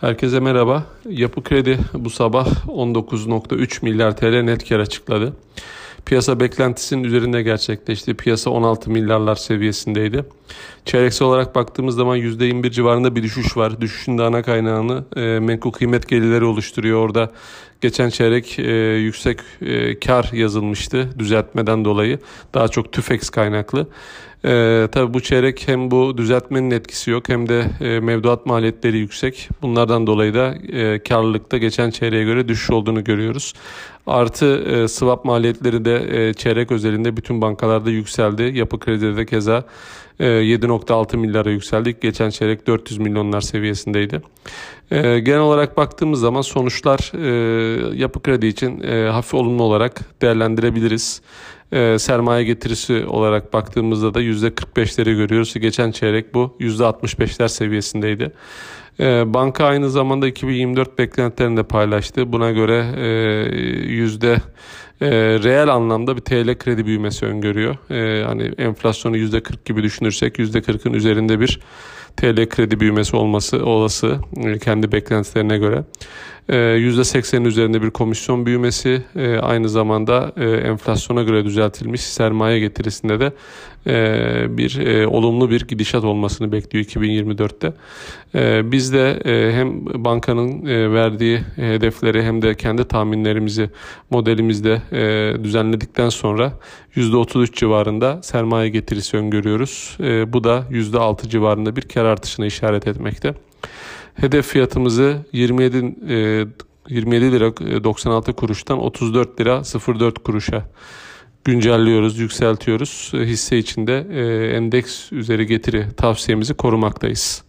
Herkese merhaba. Yapı Kredi bu sabah 19.3 milyar TL net kar açıkladı. Piyasa beklentisinin üzerinde gerçekleşti. Piyasa 16 milyarlar seviyesindeydi. Çeyreksel olarak baktığımız zaman %21 civarında bir düşüş var. Düşüşün de ana kaynağını e, menkul kıymet gelirleri oluşturuyor. Orada geçen çeyrek e, yüksek e, kar yazılmıştı düzeltmeden dolayı. Daha çok TÜFEX kaynaklı. Ee, tabii bu çeyrek hem bu düzeltmenin etkisi yok hem de e, mevduat maliyetleri yüksek. Bunlardan dolayı da e, karlılıkta geçen çeyreğe göre düşüş olduğunu görüyoruz. Artı e, swap maliyetleri de e, çeyrek özelinde bütün bankalarda yükseldi. Yapı kredide de keza e, 7.6 milyara yükseldik. Geçen çeyrek 400 milyonlar seviyesindeydi. E, genel olarak baktığımız zaman sonuçlar e, yapı kredi için e, hafif olumlu olarak değerlendirebiliriz e, sermaye getirisi olarak baktığımızda da %45'leri görüyoruz. Geçen çeyrek bu %65'ler seviyesindeydi. E, banka aynı zamanda 2024 beklentilerini de paylaştı. Buna göre e, yüzde e, reel anlamda bir TL kredi büyümesi öngörüyor. E, hani enflasyonu %40 gibi düşünürsek %40'ın üzerinde bir TL kredi büyümesi olması olası e, kendi beklentilerine göre. %80'in ee, üzerinde bir komisyon büyümesi e, aynı zamanda e, enflasyona göre düzeltilmiş sermaye getirisinde de e, bir olumlu bir gidişat olmasını bekliyor 2024'te. Biz de hem bankanın verdiği hedefleri hem de kendi tahminlerimizi modelimizde düzenledikten sonra %33 civarında sermaye getirisi öngörüyoruz. Bu da %6 civarında bir kar artışına işaret etmekte. Hedef fiyatımızı 27 e, 27 lira 96 e, kuruştan 34 lira 04 kuruşa güncelliyoruz, yükseltiyoruz. Hisse içinde e, endeks üzeri getiri tavsiyemizi korumaktayız.